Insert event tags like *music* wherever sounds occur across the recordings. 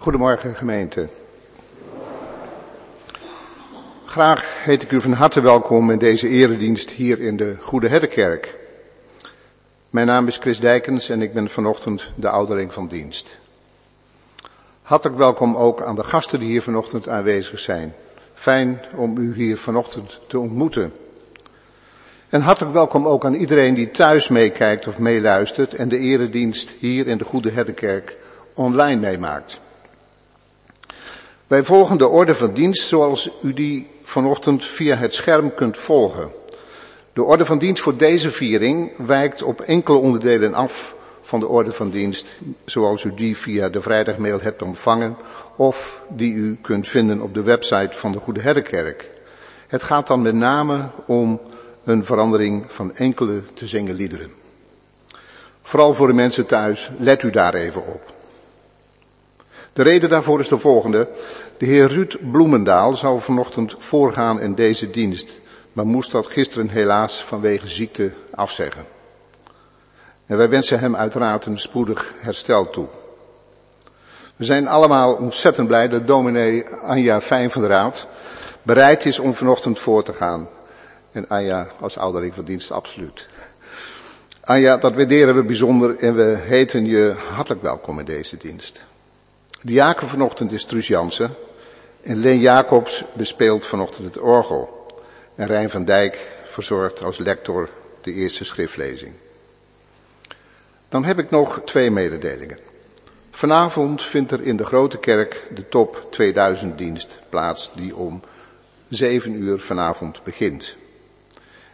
Goedemorgen gemeente. Graag heet ik u van harte welkom in deze eredienst hier in de Goede Herdenkerk. Mijn naam is Chris Dijkens en ik ben vanochtend de ouderling van dienst. Hartelijk welkom ook aan de gasten die hier vanochtend aanwezig zijn. Fijn om u hier vanochtend te ontmoeten. En hartelijk welkom ook aan iedereen die thuis meekijkt of meeluistert en de eredienst hier in de Goede Herdenkerk online meemaakt. Wij volgen de orde van dienst zoals u die vanochtend via het scherm kunt volgen. De orde van dienst voor deze viering wijkt op enkele onderdelen af van de orde van dienst zoals u die via de vrijdagmail hebt ontvangen of die u kunt vinden op de website van de Goede Herdenkerk. Het gaat dan met name om een verandering van enkele te zingen liederen. Vooral voor de mensen thuis, let u daar even op. De reden daarvoor is de volgende. De heer Ruud Bloemendaal zou vanochtend voorgaan in deze dienst, maar moest dat gisteren helaas vanwege ziekte afzeggen. En wij wensen hem uiteraard een spoedig herstel toe. We zijn allemaal ontzettend blij dat dominee Anja Fijn van de Raad bereid is om vanochtend voor te gaan. En Anja als ouderling van dienst absoluut. Anja, dat waarderen we bijzonder en we heten je hartelijk welkom in deze dienst. De jaker vanochtend is Truus Jansen en Leen Jacobs bespeelt vanochtend het orgel. En Rijn van Dijk verzorgt als lector de eerste schriftlezing. Dan heb ik nog twee mededelingen. Vanavond vindt er in de Grote Kerk de top 2000 dienst plaats die om 7 uur vanavond begint.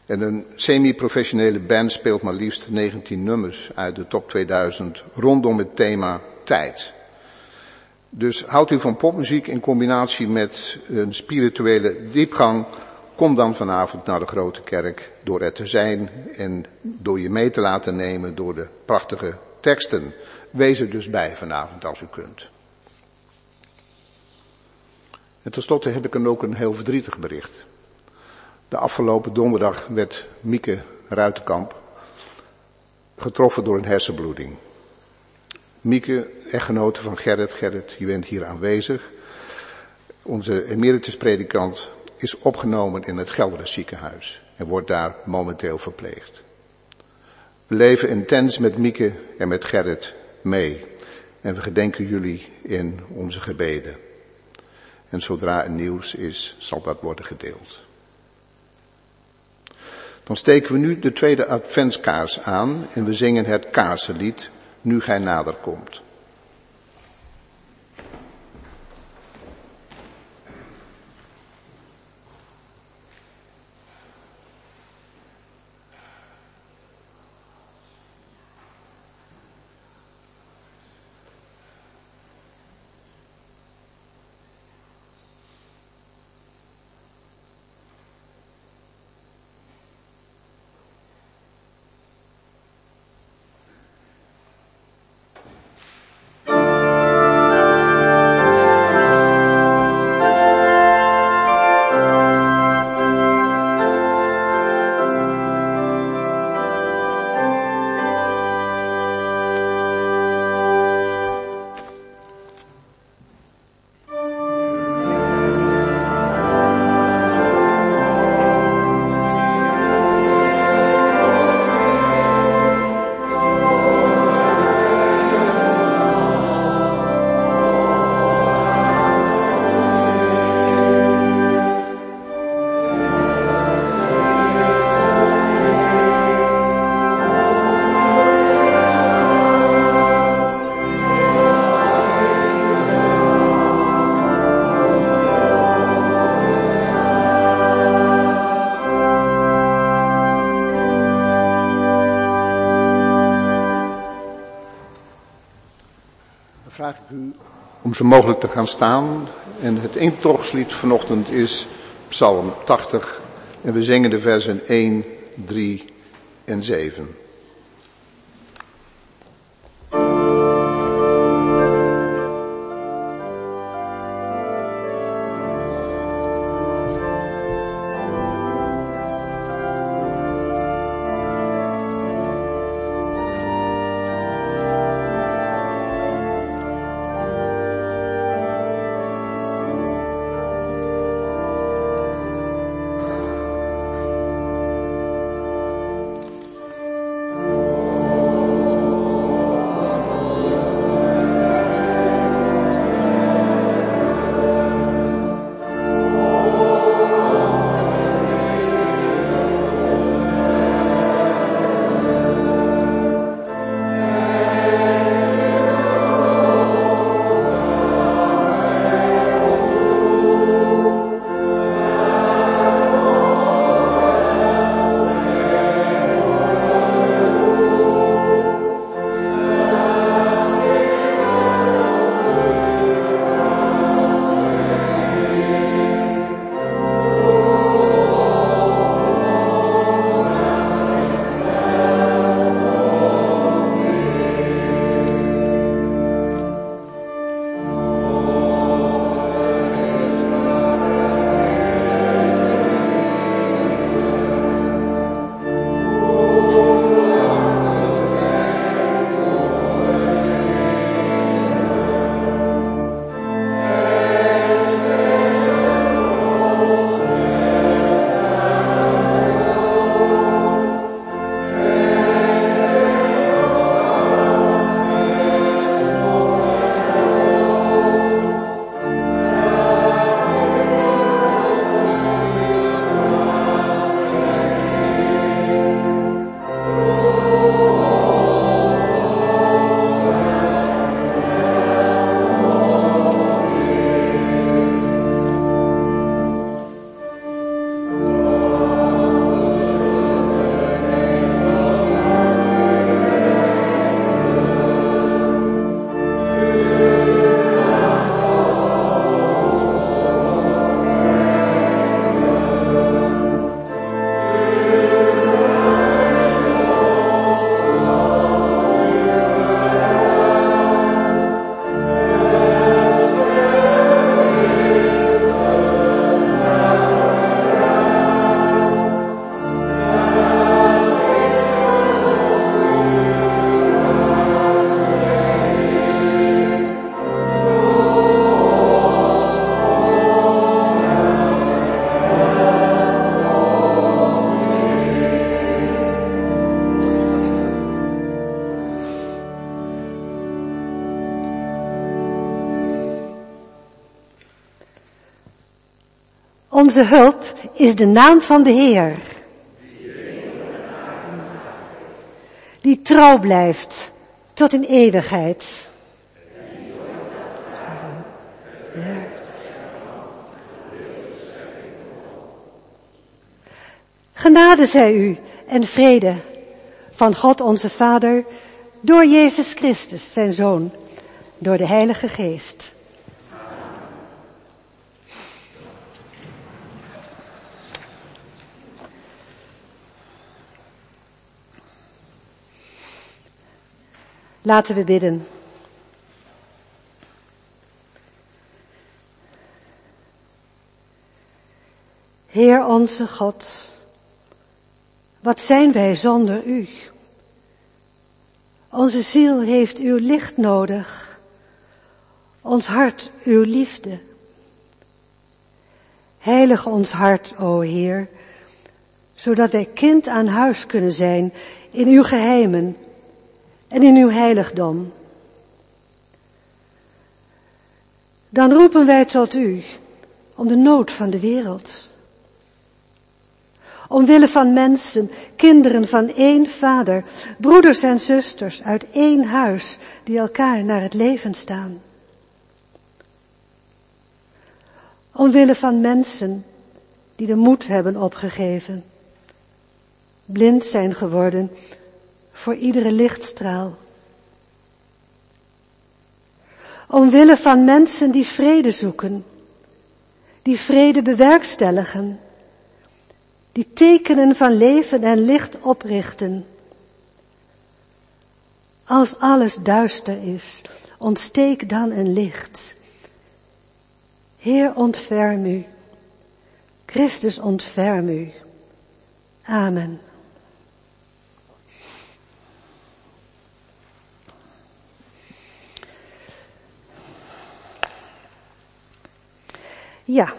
En een semi-professionele band speelt maar liefst 19 nummers uit de top 2000 rondom het thema tijd. Dus houdt u van popmuziek in combinatie met een spirituele diepgang, kom dan vanavond naar de grote kerk door er te zijn en door je mee te laten nemen door de prachtige teksten. Wees er dus bij vanavond als u kunt. En tenslotte heb ik dan ook een heel verdrietig bericht. De afgelopen donderdag werd Mieke Ruitenkamp getroffen door een hersenbloeding. Mieke, echtgenote van Gerrit. Gerrit, je bent hier aanwezig. Onze emeritus-predikant is opgenomen in het Gelderen ziekenhuis en wordt daar momenteel verpleegd. We leven intens met Mieke en met Gerrit mee en we gedenken jullie in onze gebeden. En zodra er nieuws is, zal dat worden gedeeld. Dan steken we nu de tweede adventskaars aan en we zingen het kaarsenlied nu gij nader komt. Om zo mogelijk te gaan staan. En het intogslied vanochtend is Psalm 80. En we zingen de versen 1, 3 en 7. Onze hulp is de naam van de Heer. Die trouw blijft tot in eeuwigheid. Genade zij u en vrede van God onze Vader door Jezus Christus, zijn Zoon, door de Heilige Geest. Laten we bidden. Heer onze God, wat zijn wij zonder U? Onze ziel heeft uw licht nodig, ons hart uw liefde. Heilig ons hart, o Heer, zodat wij kind aan huis kunnen zijn in uw geheimen en in uw heiligdom. Dan roepen wij tot u om de nood van de wereld. Omwille van mensen, kinderen van één vader, broeders en zusters uit één huis die elkaar naar het leven staan. Omwille van mensen die de moed hebben opgegeven, blind zijn geworden voor iedere lichtstraal. Omwille van mensen die vrede zoeken, die vrede bewerkstelligen, die tekenen van leven en licht oprichten. Als alles duister is, ontsteek dan een licht. Heer, ontferm u. Christus, ontferm u. Amen. Ja.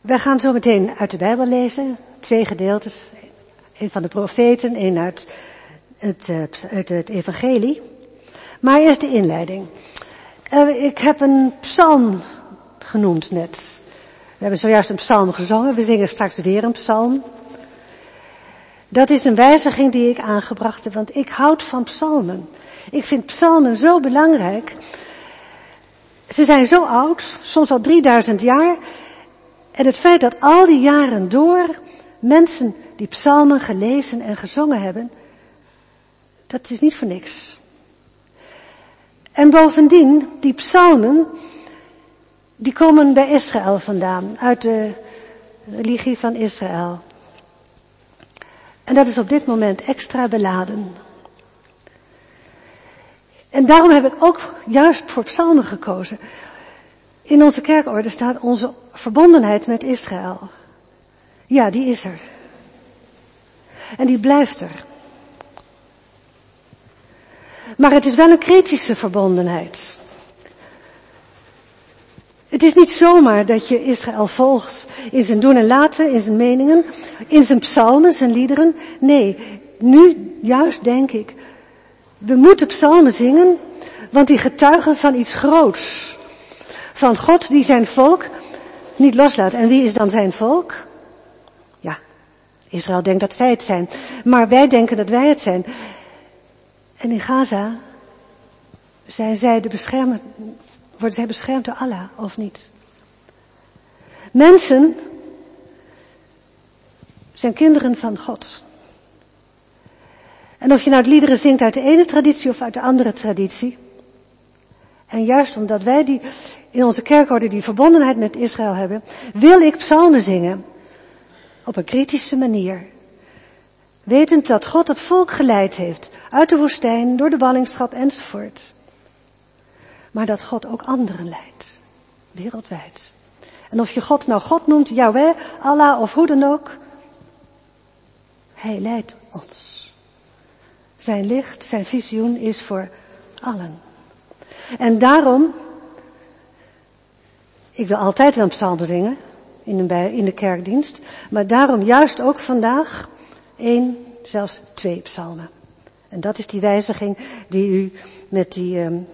Wij gaan zo meteen uit de Bijbel lezen. Twee gedeeltes. Een van de profeten, een uit het, eh, uit het evangelie. Maar eerst de inleiding. Uh, ik heb een psalm genoemd net. We hebben zojuist een psalm gezongen. We zingen straks weer een psalm. Dat is een wijziging die ik aangebracht heb, want ik houd van psalmen. Ik vind psalmen zo belangrijk. Ze zijn zo oud, soms al 3000 jaar. En het feit dat al die jaren door mensen die psalmen gelezen en gezongen hebben, dat is niet voor niks. En bovendien, die psalmen, die komen bij Israël vandaan, uit de religie van Israël. En dat is op dit moment extra beladen. En daarom heb ik ook juist voor psalmen gekozen. In onze kerkorde staat onze verbondenheid met Israël. Ja, die is er. En die blijft er. Maar het is wel een kritische verbondenheid. Het is niet zomaar dat je Israël volgt in zijn doen en laten, in zijn meningen, in zijn psalmen, zijn liederen. Nee, nu juist denk ik, we moeten psalmen zingen, want die getuigen van iets groots. Van God die zijn volk niet loslaat. En wie is dan zijn volk? Ja, Israël denkt dat zij het zijn. Maar wij denken dat wij het zijn. En in Gaza zijn zij de beschermer, worden zij beschermd door Allah, of niet? Mensen zijn kinderen van God. En of je nou het liederen zingt uit de ene traditie of uit de andere traditie. En juist omdat wij die in onze kerkorde die verbondenheid met Israël hebben, wil ik psalmen zingen. Op een kritische manier. Wetend dat God het volk geleid heeft. Uit de woestijn, door de ballingschap enzovoort. Maar dat God ook anderen leidt. Wereldwijd. En of je God nou God noemt, Yahweh, Allah of hoe dan ook. Hij leidt ons. Zijn licht, zijn visioen is voor allen. En daarom, ik wil altijd een psalm zingen in de kerkdienst, maar daarom juist ook vandaag één, zelfs twee psalmen. En dat is die wijziging die u met die um,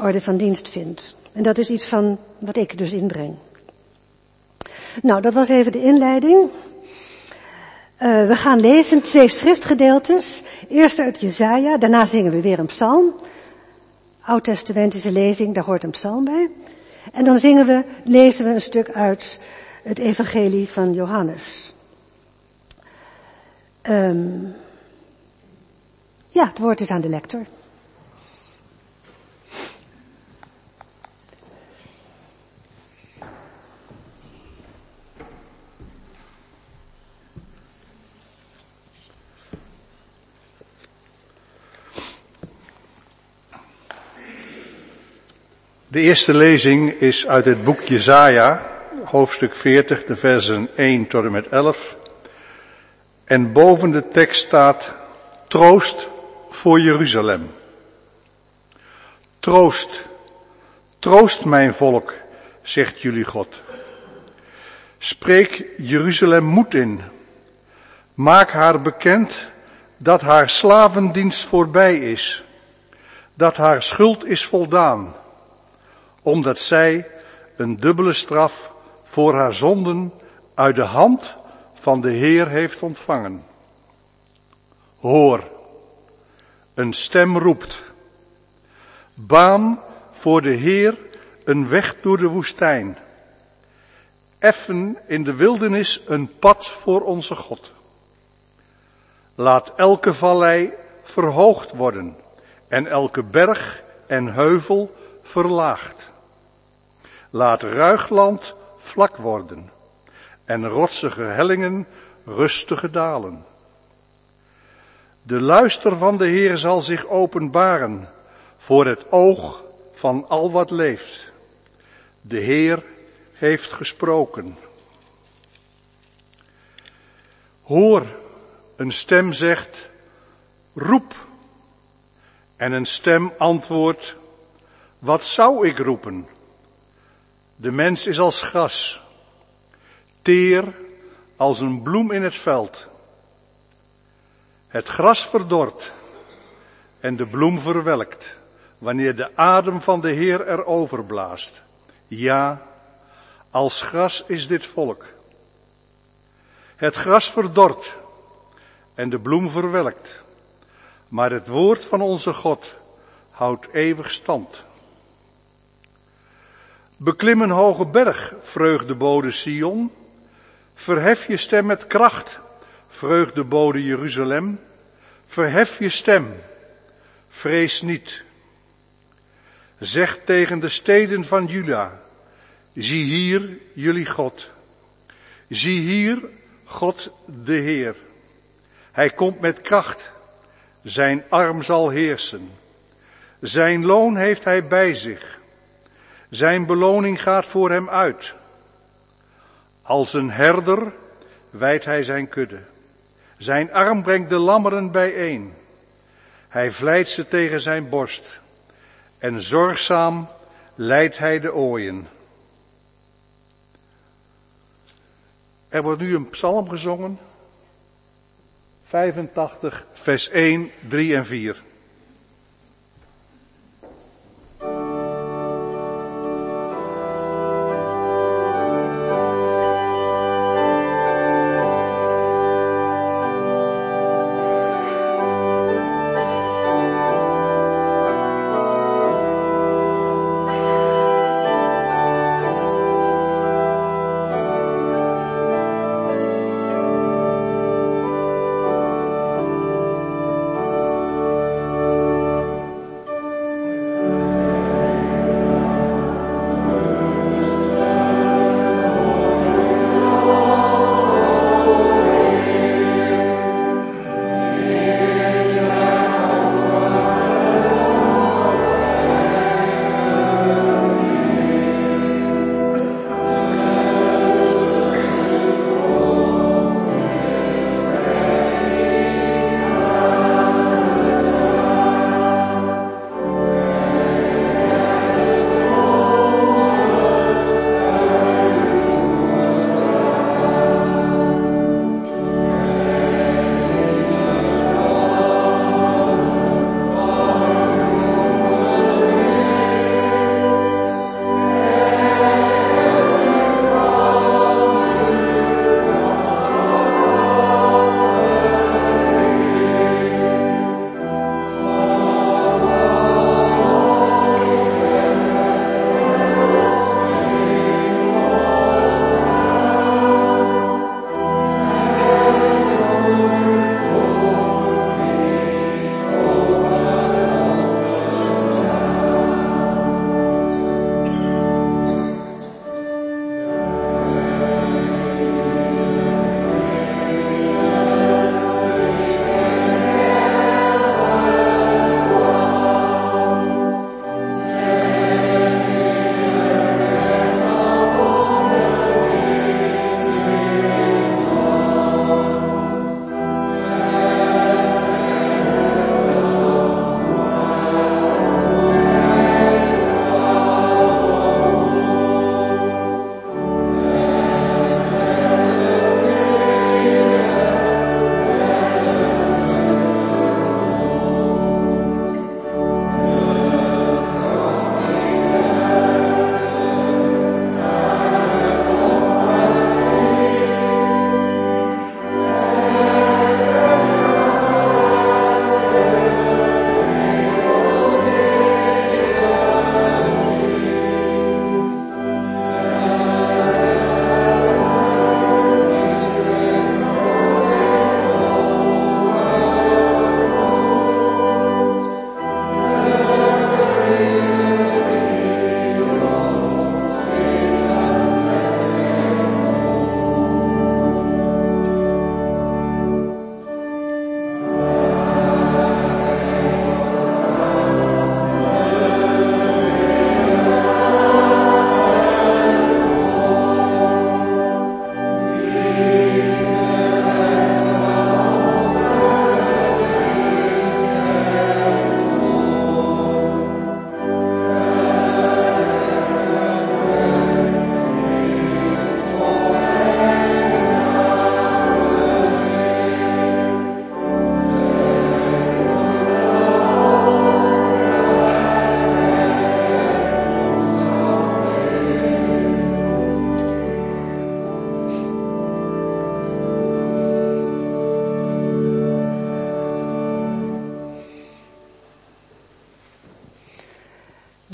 orde van dienst vindt. En dat is iets van wat ik dus inbreng. Nou, dat was even de inleiding. Uh, we gaan lezen twee schriftgedeeltes. Eerst uit Jezaja, daarna zingen we weer een psalm. Oud-testamentische lezing, daar hoort een psalm bij. En dan zingen we, lezen we een stuk uit het evangelie van Johannes. Um, ja, het woord is aan de lector. De eerste lezing is uit het boek Jezaja, hoofdstuk 40, de versen 1 tot en met 11. En boven de tekst staat troost voor Jeruzalem. Troost, troost mijn volk, zegt jullie God. Spreek Jeruzalem moed in. Maak haar bekend dat haar slavendienst voorbij is, dat haar schuld is voldaan omdat zij een dubbele straf voor haar zonden uit de hand van de Heer heeft ontvangen. Hoor, een stem roept. Baan voor de Heer een weg door de woestijn. Effen in de wildernis een pad voor onze God. Laat elke vallei verhoogd worden en elke berg en heuvel verlaagd. Laat ruigland vlak worden en rotsige hellingen rustige dalen. De luister van de Heer zal zich openbaren voor het oog van al wat leeft. De Heer heeft gesproken. Hoor, een stem zegt, roep. En een stem antwoordt, wat zou ik roepen? De mens is als gras, teer als een bloem in het veld. Het gras verdort en de bloem verwelkt wanneer de adem van de Heer erover blaast. Ja, als gras is dit volk. Het gras verdort en de bloem verwelkt, maar het woord van onze God houdt eeuwig stand. Beklim een hoge berg, vreugdebode Sion. Verhef je stem met kracht, vreugdebode Jeruzalem. Verhef je stem, vrees niet. Zeg tegen de steden van Juda, zie hier jullie God. Zie hier God de Heer. Hij komt met kracht, zijn arm zal heersen. Zijn loon heeft hij bij zich. Zijn beloning gaat voor hem uit. Als een herder wijdt hij zijn kudde. Zijn arm brengt de lammeren bijeen. Hij vlijt ze tegen zijn borst. En zorgzaam leidt hij de ooien. Er wordt nu een psalm gezongen. 85, vers 1, 3 en 4.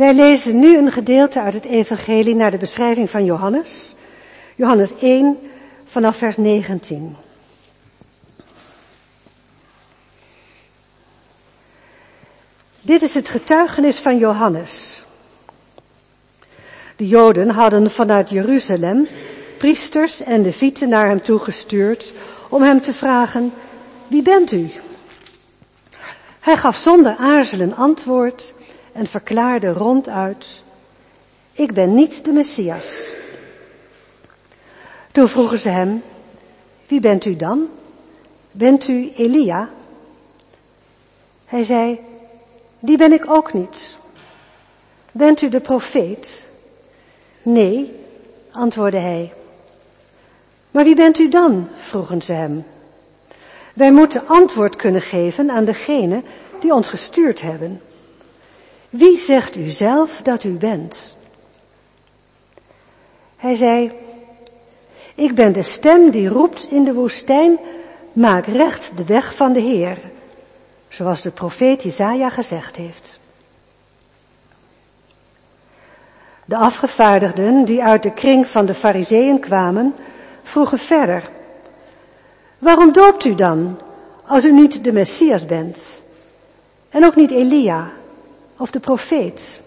Wij lezen nu een gedeelte uit het Evangelie naar de beschrijving van Johannes. Johannes 1 vanaf vers 19. Dit is het getuigenis van Johannes. De Joden hadden vanuit Jeruzalem priesters en levieten naar hem toegestuurd om hem te vragen, wie bent u? Hij gaf zonder aarzelen antwoord en verklaarde ronduit, ik ben niet de Messias. Toen vroegen ze hem, wie bent u dan? Bent u Elia? Hij zei, die ben ik ook niet. Bent u de profeet? Nee, antwoordde hij. Maar wie bent u dan? vroegen ze hem. Wij moeten antwoord kunnen geven aan degene die ons gestuurd hebben. Wie zegt u zelf dat u bent? Hij zei, ik ben de stem die roept in de woestijn, maak recht de weg van de Heer, zoals de profeet Isaiah gezegd heeft. De afgevaardigden die uit de kring van de fariseeën kwamen, vroegen verder, waarom doopt u dan, als u niet de Messias bent? En ook niet Elia of de profeet?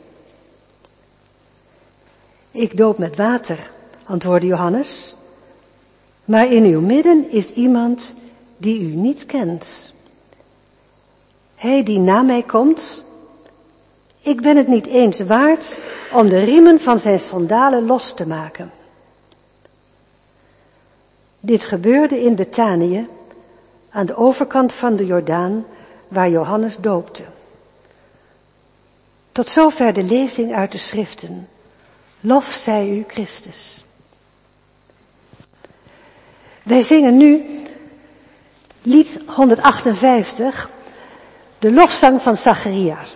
Ik doop met water, antwoordde Johannes, maar in uw midden is iemand die u niet kent. Hij die na mij komt, ik ben het niet eens waard om de riemen van zijn sandalen los te maken. Dit gebeurde in Betanië, aan de overkant van de Jordaan, waar Johannes doopte. Tot zover de lezing uit de schriften. Lof zij u Christus. Wij zingen nu lied 158, de lofzang van Zacharias.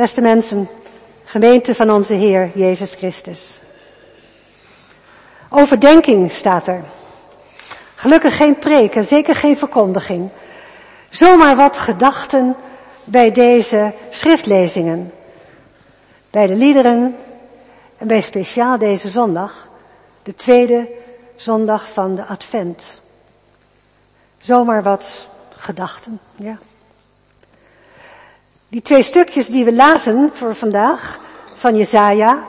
Beste mensen, gemeente van onze Heer Jezus Christus. Overdenking staat er. Gelukkig geen preek en zeker geen verkondiging. Zomaar wat gedachten bij deze schriftlezingen. Bij de liederen en bij speciaal deze zondag, de tweede zondag van de Advent. Zomaar wat gedachten, ja. Die twee stukjes die we lazen voor vandaag, van Jesaja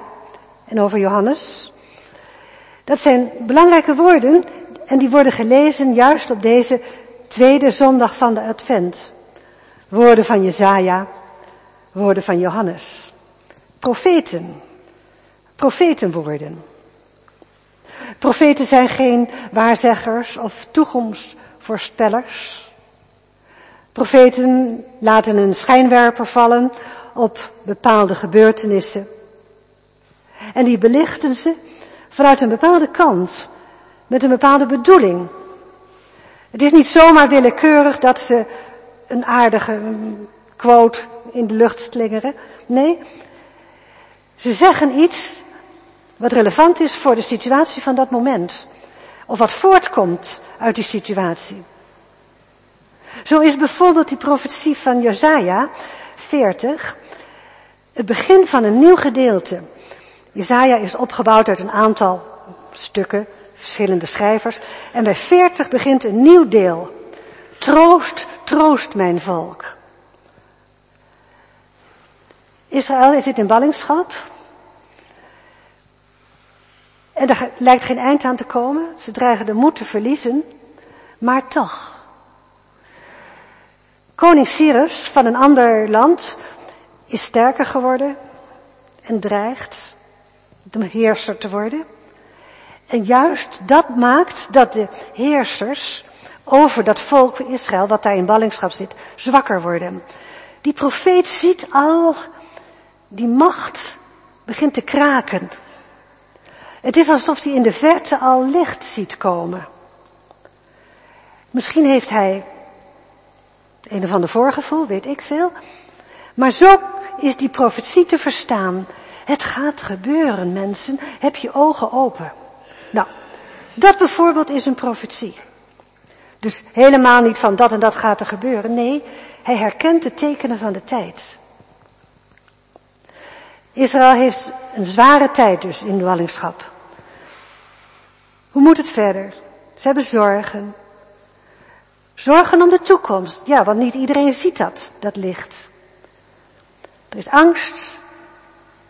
en over Johannes, dat zijn belangrijke woorden en die worden gelezen juist op deze tweede zondag van de Advent. Woorden van Jesaja, woorden van Johannes. Profeten, profetenwoorden. Profeten zijn geen waarzeggers of toekomstvoorspellers. Profeten laten een schijnwerper vallen op bepaalde gebeurtenissen. En die belichten ze vanuit een bepaalde kant, met een bepaalde bedoeling. Het is niet zomaar willekeurig dat ze een aardige quote in de lucht slingeren. Nee, ze zeggen iets wat relevant is voor de situatie van dat moment. Of wat voortkomt uit die situatie. Zo is bijvoorbeeld die profetie van Jesaja 40 het begin van een nieuw gedeelte. Jesaja is opgebouwd uit een aantal stukken, verschillende schrijvers. En bij 40 begint een nieuw deel. Troost, troost mijn volk. Israël zit in ballingschap. En er lijkt geen eind aan te komen. Ze dreigen de moed te verliezen. Maar toch. Koning Cyrus van een ander land is sterker geworden en dreigt de heerser te worden. En juist dat maakt dat de heersers over dat volk van Israël, wat daar in ballingschap zit, zwakker worden. Die profeet ziet al, die macht begint te kraken. Het is alsof hij in de verte al licht ziet komen. Misschien heeft hij een of ander voorgevoel, weet ik veel. Maar zo is die profetie te verstaan. Het gaat gebeuren, mensen. Heb je ogen open. Nou, dat bijvoorbeeld is een profetie. Dus helemaal niet van dat en dat gaat er gebeuren. Nee, hij herkent de tekenen van de tijd. Israël heeft een zware tijd dus in de wallingschap. Hoe moet het verder? Ze hebben zorgen. Zorgen om de toekomst. Ja, want niet iedereen ziet dat, dat licht. Er is angst,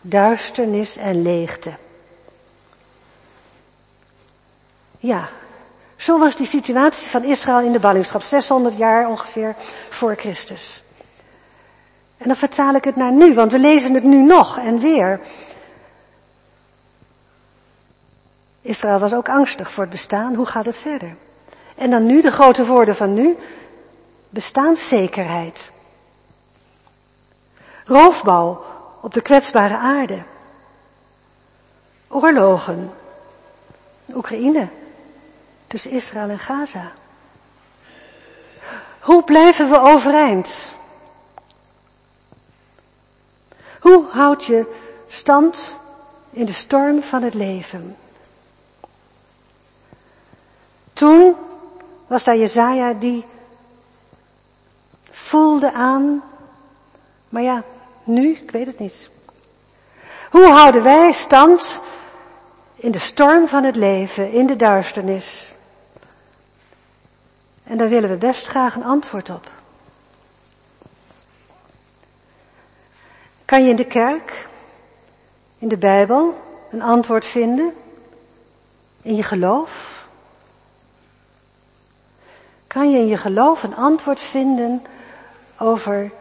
duisternis en leegte. Ja, zo was die situatie van Israël in de ballingschap, 600 jaar ongeveer voor Christus. En dan vertaal ik het naar nu, want we lezen het nu nog en weer. Israël was ook angstig voor het bestaan. Hoe gaat het verder? En dan nu de grote woorden van nu. Bestaanszekerheid. Roofbouw op de kwetsbare aarde. Oorlogen. Oekraïne. Tussen Israël en Gaza. Hoe blijven we overeind? Hoe houd je stand in de storm van het leven? Toen was daar Jezaja die voelde aan, maar ja, nu, ik weet het niet. Hoe houden wij stand in de storm van het leven, in de duisternis? En daar willen we best graag een antwoord op. Kan je in de kerk, in de Bijbel, een antwoord vinden? In je geloof? Kan je in je geloof een antwoord vinden over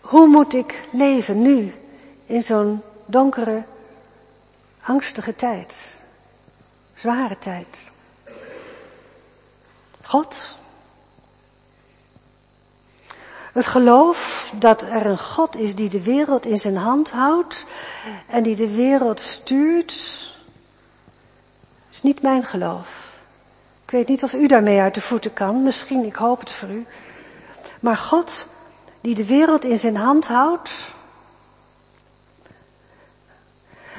hoe moet ik leven nu in zo'n donkere, angstige tijd, zware tijd. God. Het geloof dat er een God is die de wereld in zijn hand houdt en die de wereld stuurt, is niet mijn geloof. Ik weet niet of u daarmee uit de voeten kan, misschien, ik hoop het voor u. Maar God, die de wereld in zijn hand houdt,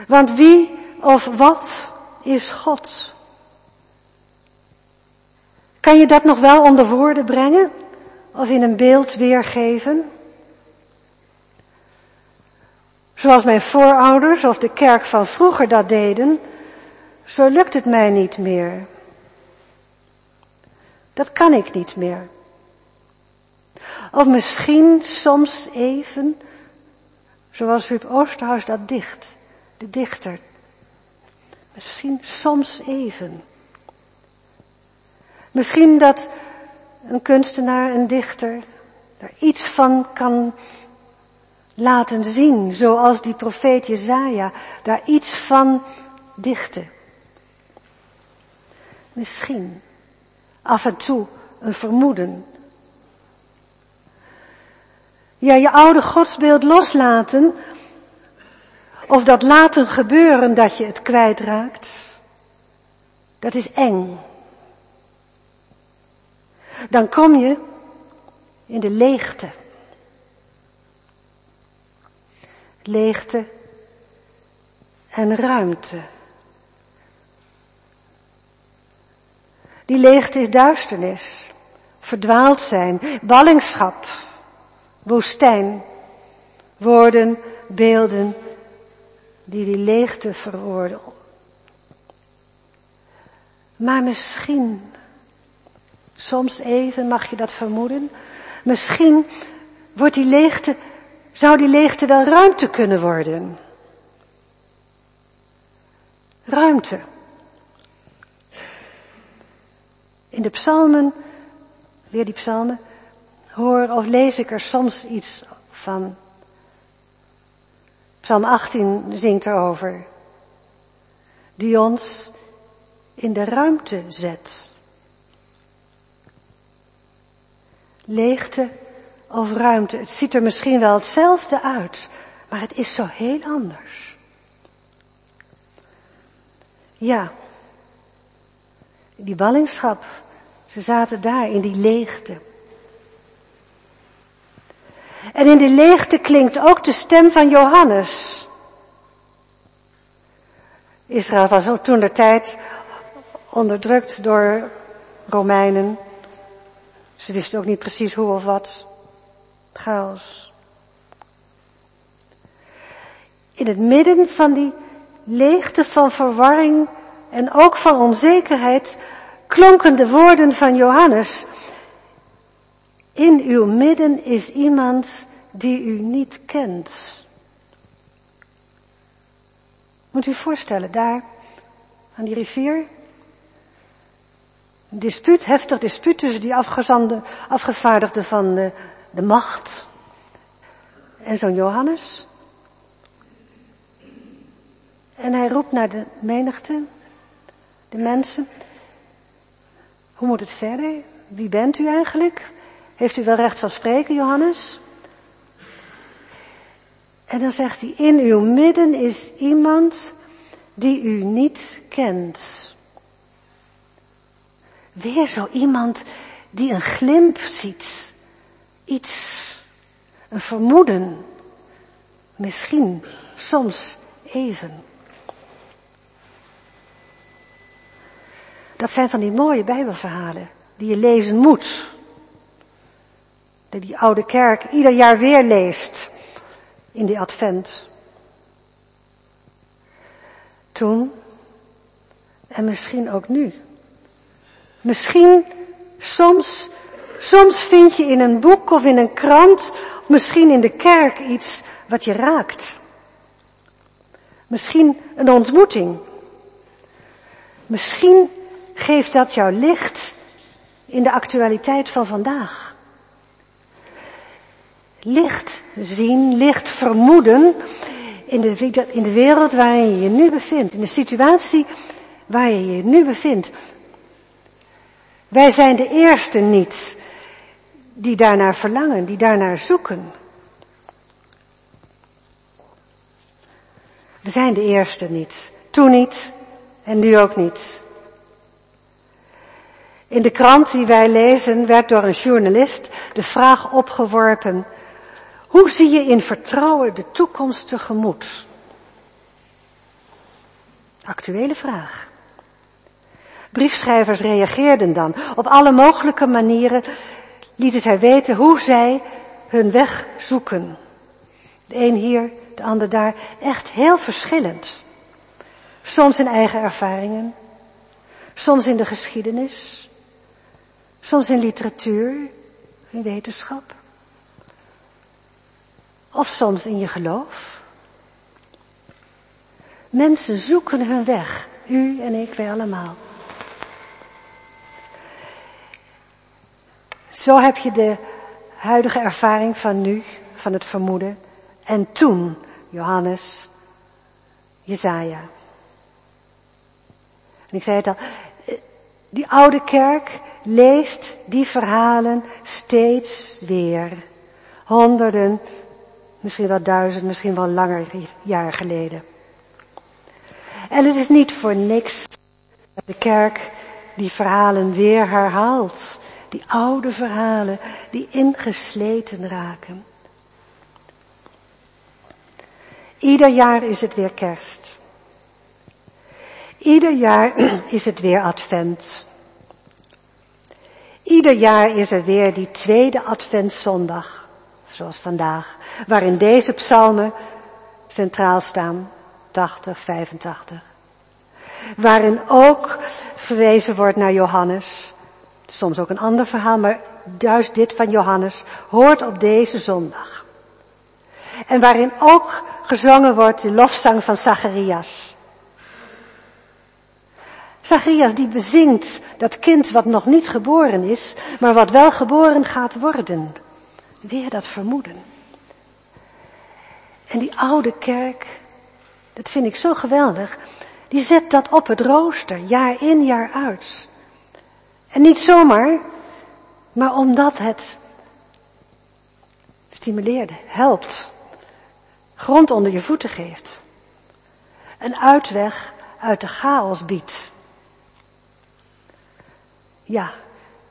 Want wie of wat is God? Kan je dat nog wel onder woorden brengen? Of in een beeld weergeven? Zoals mijn voorouders of de kerk van vroeger dat deden, zo lukt het mij niet meer. Dat kan ik niet meer. Of misschien soms even, zoals Huub Oosterhuis dat dicht, de dichter. Misschien soms even. Misschien dat een kunstenaar, een dichter, daar iets van kan laten zien, zoals die profeet Jezaja daar iets van dichtte. Misschien af en toe een vermoeden. Ja, je oude godsbeeld loslaten, of dat laten gebeuren dat je het kwijtraakt, dat is eng. Dan kom je in de leegte. Leegte en ruimte. Die leegte is duisternis, verdwaald zijn, ballingschap, woestijn, woorden, beelden die die leegte verwoorden. Maar misschien, soms even mag je dat vermoeden, misschien wordt die leegte, zou die leegte wel ruimte kunnen worden. Ruimte. In de psalmen, weer die psalmen, hoor of lees ik er soms iets van. Psalm 18 zingt erover. Die ons in de ruimte zet. Leegte of ruimte, het ziet er misschien wel hetzelfde uit, maar het is zo heel anders. Ja, die ballingschap, ze zaten daar in die leegte. En in die leegte klinkt ook de stem van Johannes. Israël was toen de tijd onderdrukt door Romeinen. Ze wisten ook niet precies hoe of wat. Chaos. In het midden van die leegte van verwarring en ook van onzekerheid klonken de woorden van Johannes. In uw midden is iemand die u niet kent. Moet u voorstellen, daar aan die rivier. Een dispuut, heftig dispuut tussen die afgevaardigde van de, de macht en zo'n Johannes. En hij roept naar de menigte, de mensen. Hoe moet het verder? Wie bent u eigenlijk? Heeft u wel recht van spreken, Johannes? En dan zegt hij, in uw midden is iemand die u niet kent. Weer zo iemand die een glimp ziet. Iets, een vermoeden. Misschien, soms even. Dat zijn van die mooie Bijbelverhalen die je lezen moet. Die die oude kerk ieder jaar weer leest in die advent. Toen en misschien ook nu. Misschien soms, soms vind je in een boek of in een krant, of misschien in de kerk iets wat je raakt. Misschien een ontmoeting. Misschien geeft dat jouw licht in de actualiteit van vandaag. Licht zien, licht vermoeden in de, in de wereld waarin je je nu bevindt, in de situatie waar je je nu bevindt. Wij zijn de eerste niet die daarnaar verlangen, die daarnaar zoeken. We zijn de eerste niet. Toen niet en nu ook niet. In de krant die wij lezen werd door een journalist de vraag opgeworpen, hoe zie je in vertrouwen de toekomst tegemoet? Actuele vraag. Briefschrijvers reageerden dan. Op alle mogelijke manieren lieten zij weten hoe zij hun weg zoeken. De een hier, de ander daar. Echt heel verschillend. Soms in eigen ervaringen. Soms in de geschiedenis. Soms in literatuur, in wetenschap. Of soms in je geloof. Mensen zoeken hun weg. U en ik, wij allemaal. Zo heb je de huidige ervaring van nu, van het vermoeden. En toen, Johannes, Jezaja. En ik zei het al, die oude kerk leest die verhalen steeds weer. Honderden, misschien wel duizend, misschien wel langer jaar geleden. En het is niet voor niks dat de kerk die verhalen weer herhaalt. Die oude verhalen die ingesleten raken. Ieder jaar is het weer kerst. Ieder jaar *clears throat* is het weer advent. Ieder jaar is er weer die tweede adventszondag, zoals vandaag, waarin deze psalmen centraal staan, 80, 85. Waarin ook verwezen wordt naar Johannes, soms ook een ander verhaal, maar juist dit van Johannes hoort op deze zondag. En waarin ook gezongen wordt de lofzang van Zacharias. Zacharias die bezingt dat kind wat nog niet geboren is, maar wat wel geboren gaat worden. Weer dat vermoeden. En die oude kerk, dat vind ik zo geweldig, die zet dat op het rooster, jaar in, jaar uit. En niet zomaar, maar omdat het stimuleerde, helpt, grond onder je voeten geeft, een uitweg uit de chaos biedt. Ja,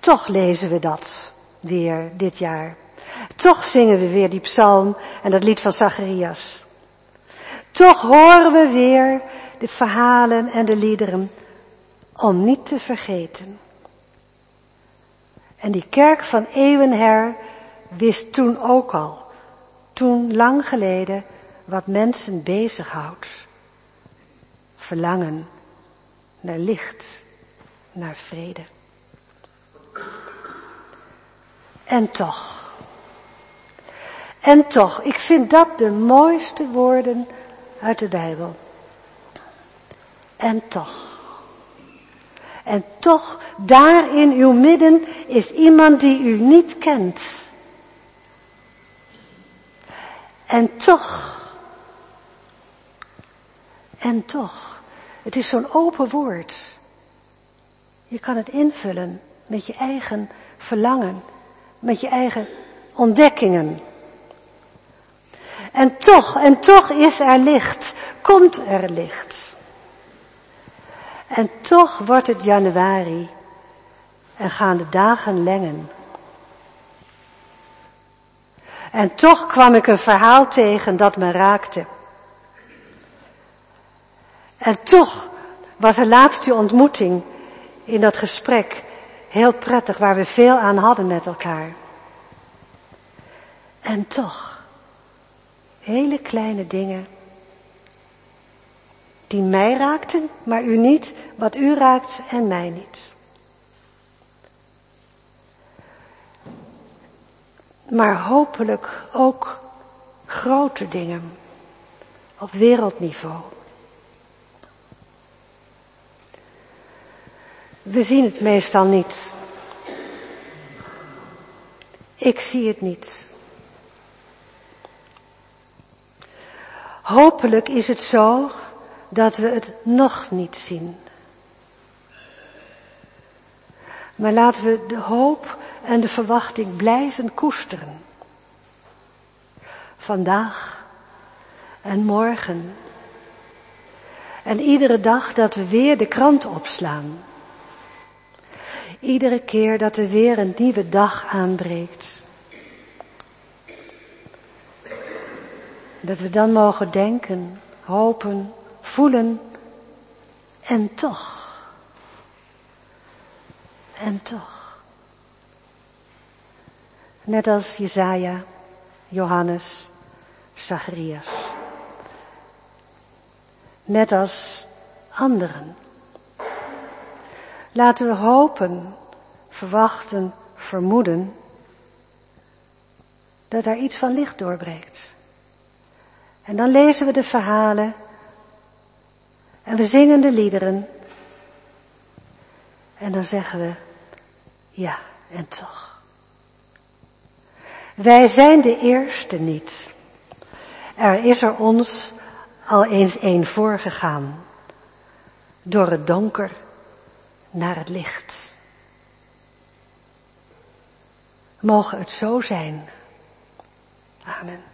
toch lezen we dat weer dit jaar. Toch zingen we weer die psalm en dat lied van Zacharias. Toch horen we weer de verhalen en de liederen om niet te vergeten. En die kerk van eeuwenher wist toen ook al, toen lang geleden, wat mensen bezighoudt. Verlangen naar licht, naar vrede. En toch. En toch, ik vind dat de mooiste woorden uit de Bijbel. En toch. En toch, daar in uw midden is iemand die u niet kent. En toch. En toch. Het is zo'n open woord. Je kan het invullen met je eigen verlangen, met je eigen ontdekkingen. En toch, en toch is er licht, komt er licht. En toch wordt het januari en gaan de dagen lengen. En toch kwam ik een verhaal tegen dat me raakte. En toch was er laatst die ontmoeting in dat gesprek heel prettig, waar we veel aan hadden met elkaar. En toch, hele kleine dingen die mij raakten, maar u niet, wat u raakt en mij niet. Maar hopelijk ook grote dingen op wereldniveau. We zien het meestal niet. Ik zie het niet. Hopelijk is het zo dat we het nog niet zien. Maar laten we de hoop en de verwachting blijven koesteren. Vandaag en morgen. En iedere dag dat we weer de krant opslaan. Iedere keer dat er weer een nieuwe dag aanbreekt. Dat we dan mogen denken, hopen, voelen En toch. En toch. Net als Jezaja, Johannes, Zacharias. Net als anderen. Laten we hopen, verwachten, vermoeden dat daar iets van licht doorbreekt. En dan lezen we de verhalen en we zingen de liederen. En dan zeggen we, ja, en toch. Wij zijn de eerste niet. Er is er ons al eens een voorgegaan. Door het donker naar het licht. Mogen het zo zijn. Amen.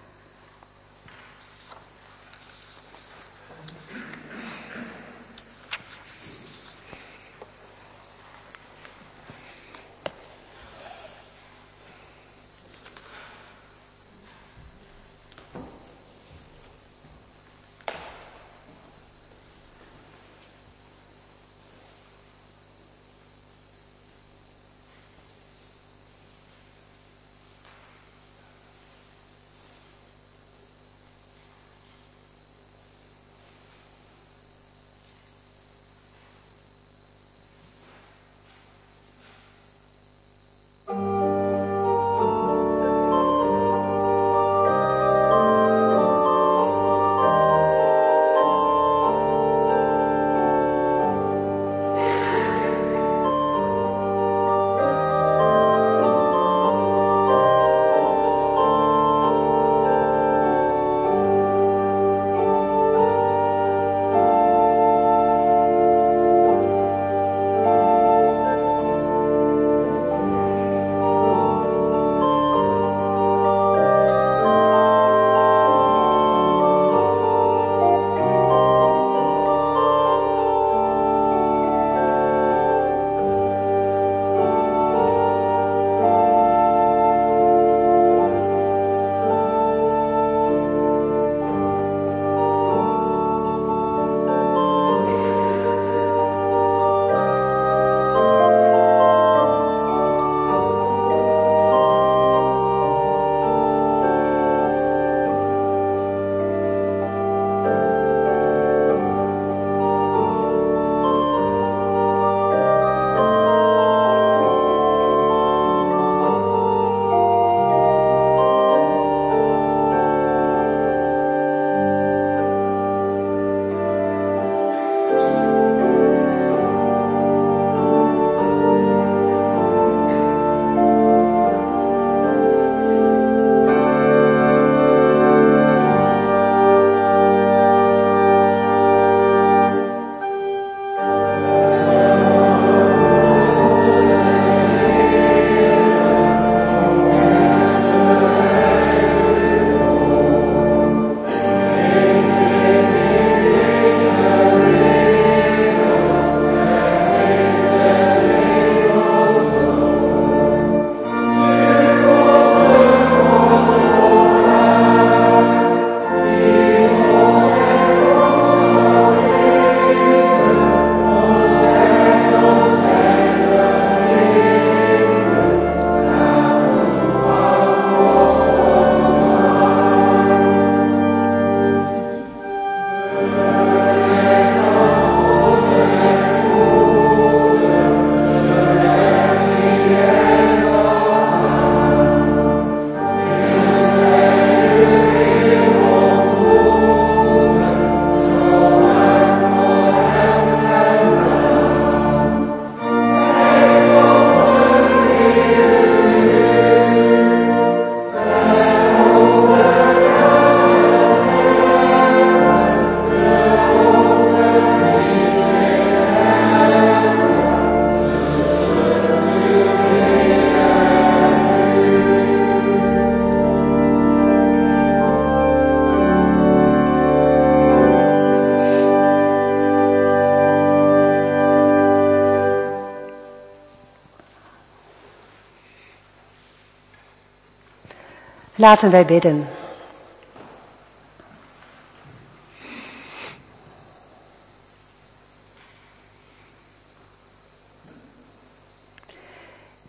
Laten wij bidden.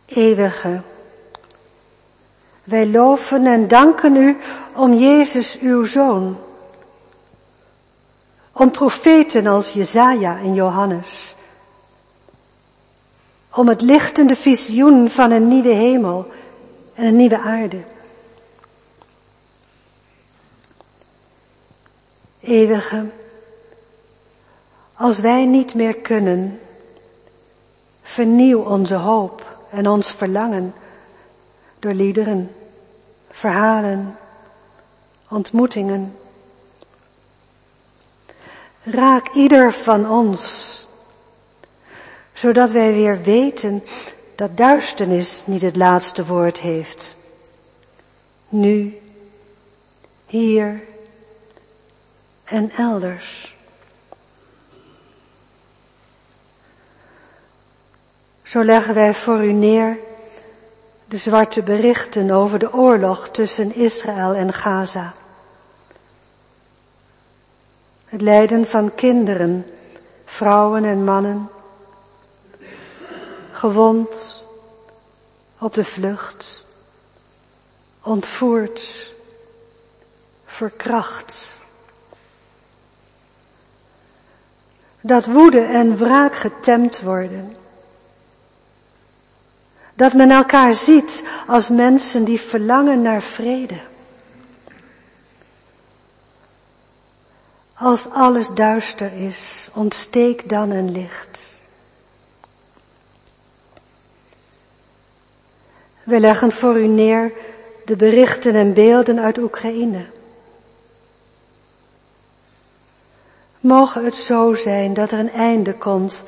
Eeuwige, wij loven en danken u om Jezus uw Zoon, om profeten als Jezaja en Johannes, om het lichtende visioen van een nieuwe hemel en een nieuwe aarde. Eeuwige, als wij niet meer kunnen, vernieuw onze hoop en ons verlangen door liederen, verhalen, ontmoetingen. Raak ieder van ons, zodat wij weer weten dat duisternis niet het laatste woord heeft. Nu, hier en elders. Zo leggen wij voor u neer de zwarte berichten over de oorlog tussen Israël en Gaza. Het lijden van kinderen, vrouwen en mannen, gewond, op de vlucht, ontvoerd, verkracht. Dat woede en wraak getemd worden dat men elkaar ziet als mensen die verlangen naar vrede. Als alles duister is, ontsteek dan een licht. We leggen voor u neer de berichten en beelden uit Oekraïne. Mogen het zo zijn dat er een einde komt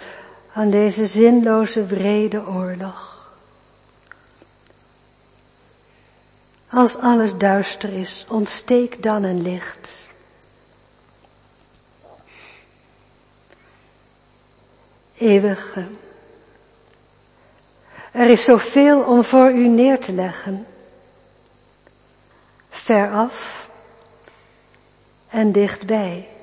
aan deze zinloze wrede oorlog. Als alles duister is, ontsteek dan een licht. Eeuwige, er is zoveel om voor u neer te leggen. Veraf en dichtbij.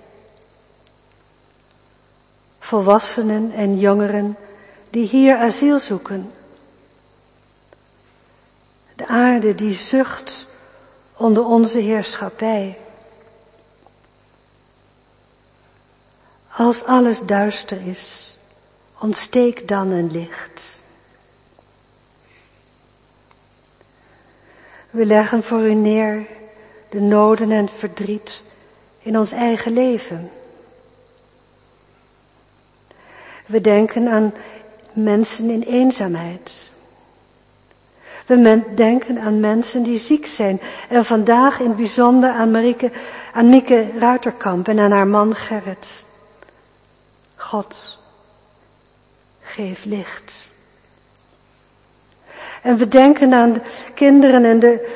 Volwassenen en jongeren die hier asiel zoeken de aarde die zucht onder onze heerschappij. Als alles duister is, ontsteek dan een licht. We leggen voor u neer de noden en verdriet in ons eigen leven. We denken aan mensen in eenzaamheid. We denken aan mensen die ziek zijn. En vandaag in het bijzonder aan, Marieke, aan Mieke Ruiterkamp en aan haar man Gerrit. God, geef licht. En we denken aan de kinderen en de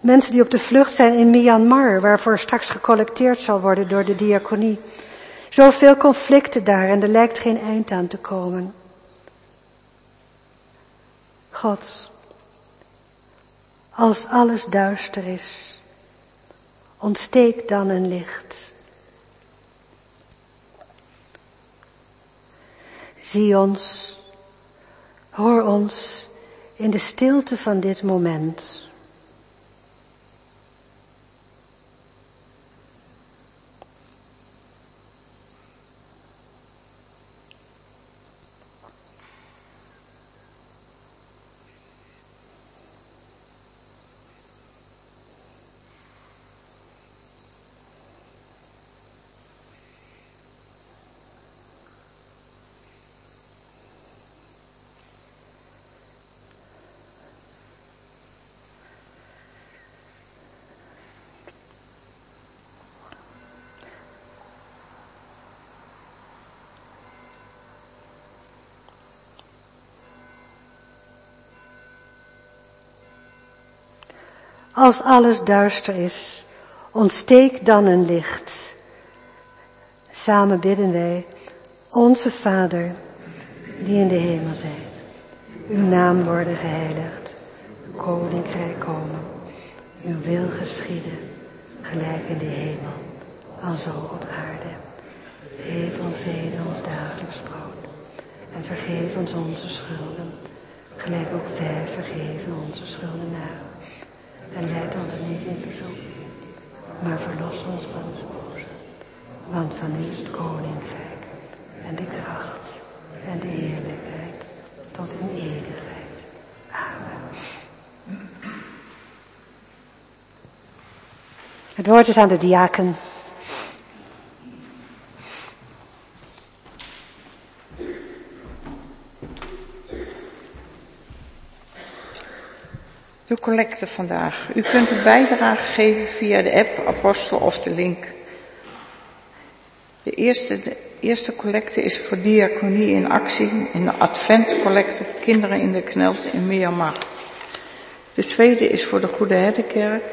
mensen die op de vlucht zijn in Myanmar, waarvoor straks gecollecteerd zal worden door de diaconie. Zoveel conflicten daar en er lijkt geen eind aan te komen. God, als alles duister is, ontsteek dan een licht. Zie ons, hoor ons in de stilte van dit moment. Als alles duister is, ontsteek dan een licht. Samen bidden wij, onze Vader, die in de hemel zijt. Uw naam worden geheiligd, uw koninkrijk komen, uw wil geschieden, gelijk in de hemel, als ook op aarde. Geef ons heden ons dagelijks brood en vergeef ons onze schulden gelijk ook wij vergeven onze schuldenaren. En leid ons niet in verzoeking, maar verlos ons van de boze. Want van u is het koninkrijk en de kracht en de heerlijkheid tot in eeuwigheid. Amen. Het woord is aan de diaken. Collecte vandaag. U kunt een bijdrage geven via de app, apostel of de link. De eerste, de eerste collecte is voor diaconie in actie in de adventcollecte Kinderen in de Knelt in Myanmar. De tweede is voor de Goede Herdenkerk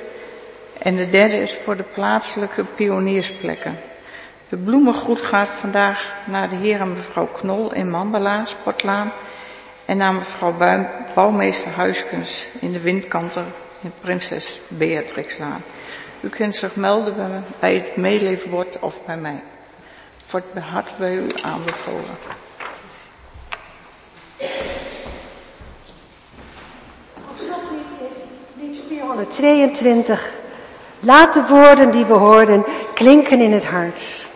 en de derde is voor de plaatselijke pioniersplekken. De bloemengroet gaat vandaag naar de heer en mevrouw Knol in Mandela, Sportlaan. En naar mevrouw Bouwmeester Huiskens in de Windkanter in Prinses Beatrixlaan. U kunt zich melden bij, het meelevenbord of bij mij. Wordt hart bij u aanbevolen. Als slotlied is lied 422. Laat de woorden die we hoorden klinken in het hart.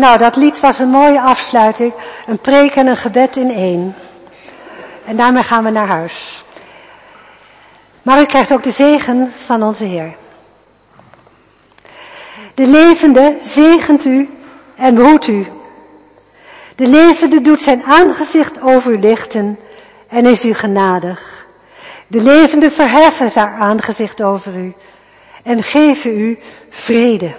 Nou, dat lied was een mooie afsluiting. Een preek en een gebed in één. En daarmee gaan we naar huis. Maar u krijgt ook de zegen van onze Heer. De levende zegent u en behoedt u. De levende doet zijn aangezicht over u lichten en is u genadig. De levende verheffen zijn aangezicht over u en geven u vrede.